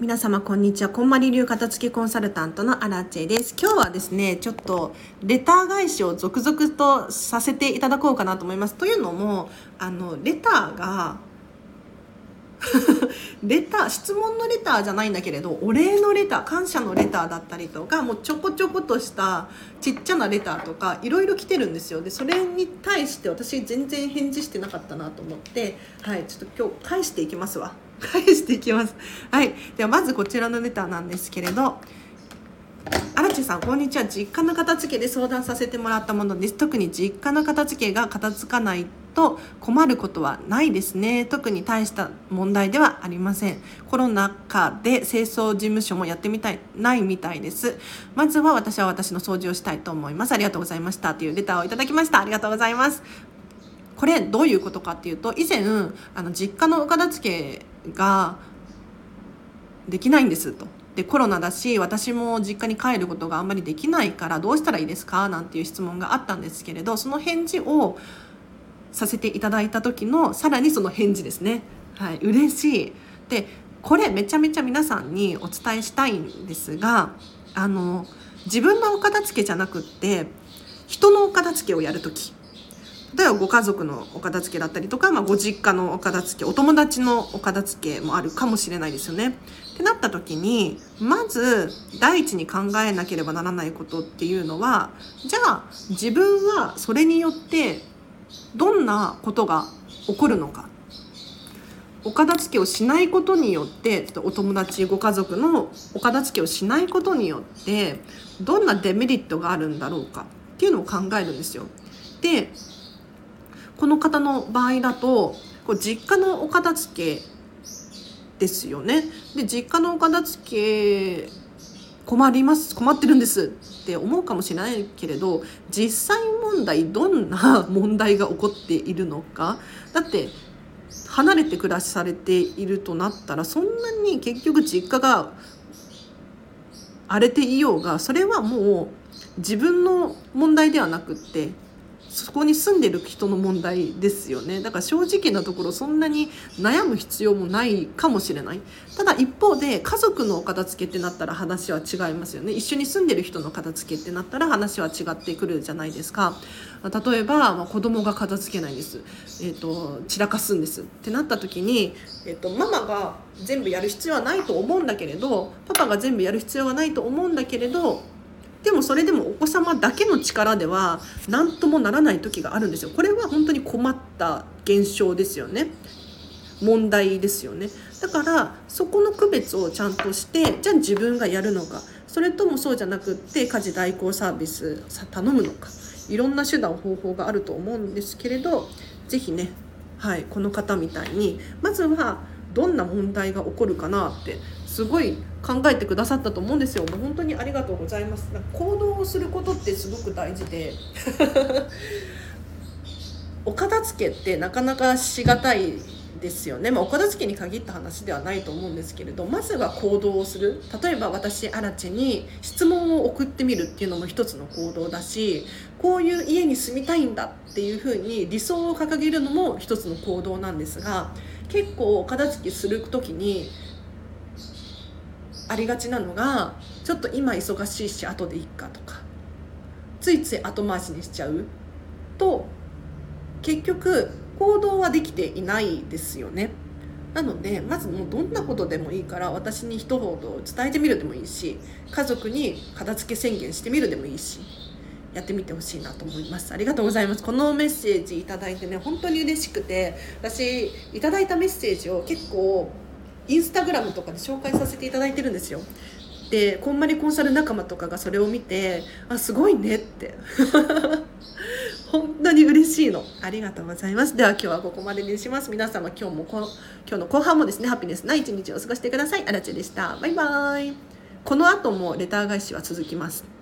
皆様こんにちは。こんまり流片付けコンサルタントのアラチェです。今日はですねちょっとレター返しを続々とさせていただこうかなと思います。というのもあのレターが レター質問のレターじゃないんだけれどお礼のレター感謝のレターだったりとかもうちょこちょことしたちっちゃなレターとかいろいろ来てるんですよ。でそれに対して私全然返事してなかったなと思ってはいちょっと今日返していきますわ。返していきます。はい。ではまずこちらのレターなんですけれど。荒地さんこんにちは。実家の片付けで相談させてもらったものです。特に実家の片付けが片付かないと困ることはないですね。特に大した問題ではありません。コロナ禍で清掃事務所もやってみたいないみたいです。まずは私は私の掃除をしたいと思います。ありがとうございました。というレターをいただきました。ありがとうございます。これどういうことかっていうと以前あの実家のお片付けができないんですと。でコロナだし私も実家に帰ることがあんまりできないからどうしたらいいですか？なんていう質問があったんですけれどその返事をさせていただいた時のさらにその返事ですね。はい、嬉しいでこれめちゃめちゃ皆さんにお伝えしたいんですがあの自分のお片付けじゃなくって人のお片付けをやる時例えばご家族のお片付けだったりとか、まあ、ご実家のお片付けお友達のお片付けもあるかもしれないですよね。ってなった時にまず第一に考えなければならないことっていうのはじゃあ自分はそれによってどんなことが起こるのかお片付けをしないことによってお友達ご家族のお片付けをしないことによってどんなデメリットがあるんだろうかっていうのを考えるんですよ。でこの方の場合だとこう実家のお片付けですよね。で実家のお片付け困ります困ってるんですって思うかもしれないけれど実際問題どんな問題が起こっているのかだって離れて暮らしされているとなったらそんなに結局実家が荒れていようがそれはもう自分の問題ではなくってそこに住んでる人の問題ですよね。だから正直なところそんなに悩む必要もないかもしれない。ただ一方で家族の片付けってなったら話は違いますよね。一緒に住んでる人の片付けってなったら話は違ってくるじゃないですか。例えば、まあ、子供が片付けないんです、えーと、散らかすんです。ってなった時に、えーとママが全部やる必要はないと思うんだけれどパパが全部やる必要はないと思うんだけれどでもそれでもお子様だけの力では何ともならない時があるんですよ。これは本当に困った現象ですよね。問題ですよね。だからそこの区別をちゃんとしてじゃあ自分がやるのか。それともそうじゃなくって家事代行サービス頼むのか。いろんな手段方法があると思うんですけれど是非ねはいこの方みたいにまずはどんな問題が起こるかなってすごい考えてくださったと思うんですよ。もう本当にありがとうございます。行動をすることってすごく大事で。お片付けってなかなかしがたいですよね、まあ、お片付けに限った話ではないと思うんですけれどまずは行動をする。例えば私アラチェに質問を送ってみるっていうのも一つの行動だしこういう家に住みたいんだっていうふうに理想を掲げるのも一つの行動なんですが結構お片付けする時にありがちなのがちょっと今忙しいし後でいっかとかついつい後回しにしちゃう。と結局行動はできていないですよね。なのでまずもうどんなことでもいいから私に一言伝えてみるでもいいし家族に片付け宣言してみるでもいいしやってみてほしいなと思います。ありがとうございます。このメッセージいただいてね本当に嬉しくて私いただいたメッセージを結構インスタグラムとかで紹介させていただいてるんですよ。でこんまりコンサル仲間とかがそれを見てあすごいねって。本当に嬉しいの。ありがとうございます。では今日はここまでにします。皆様今日もこ今日の後半もですねハピネスな一日を過ごしてください。あらちでした。バイバイ。この後もレター返しは続きます。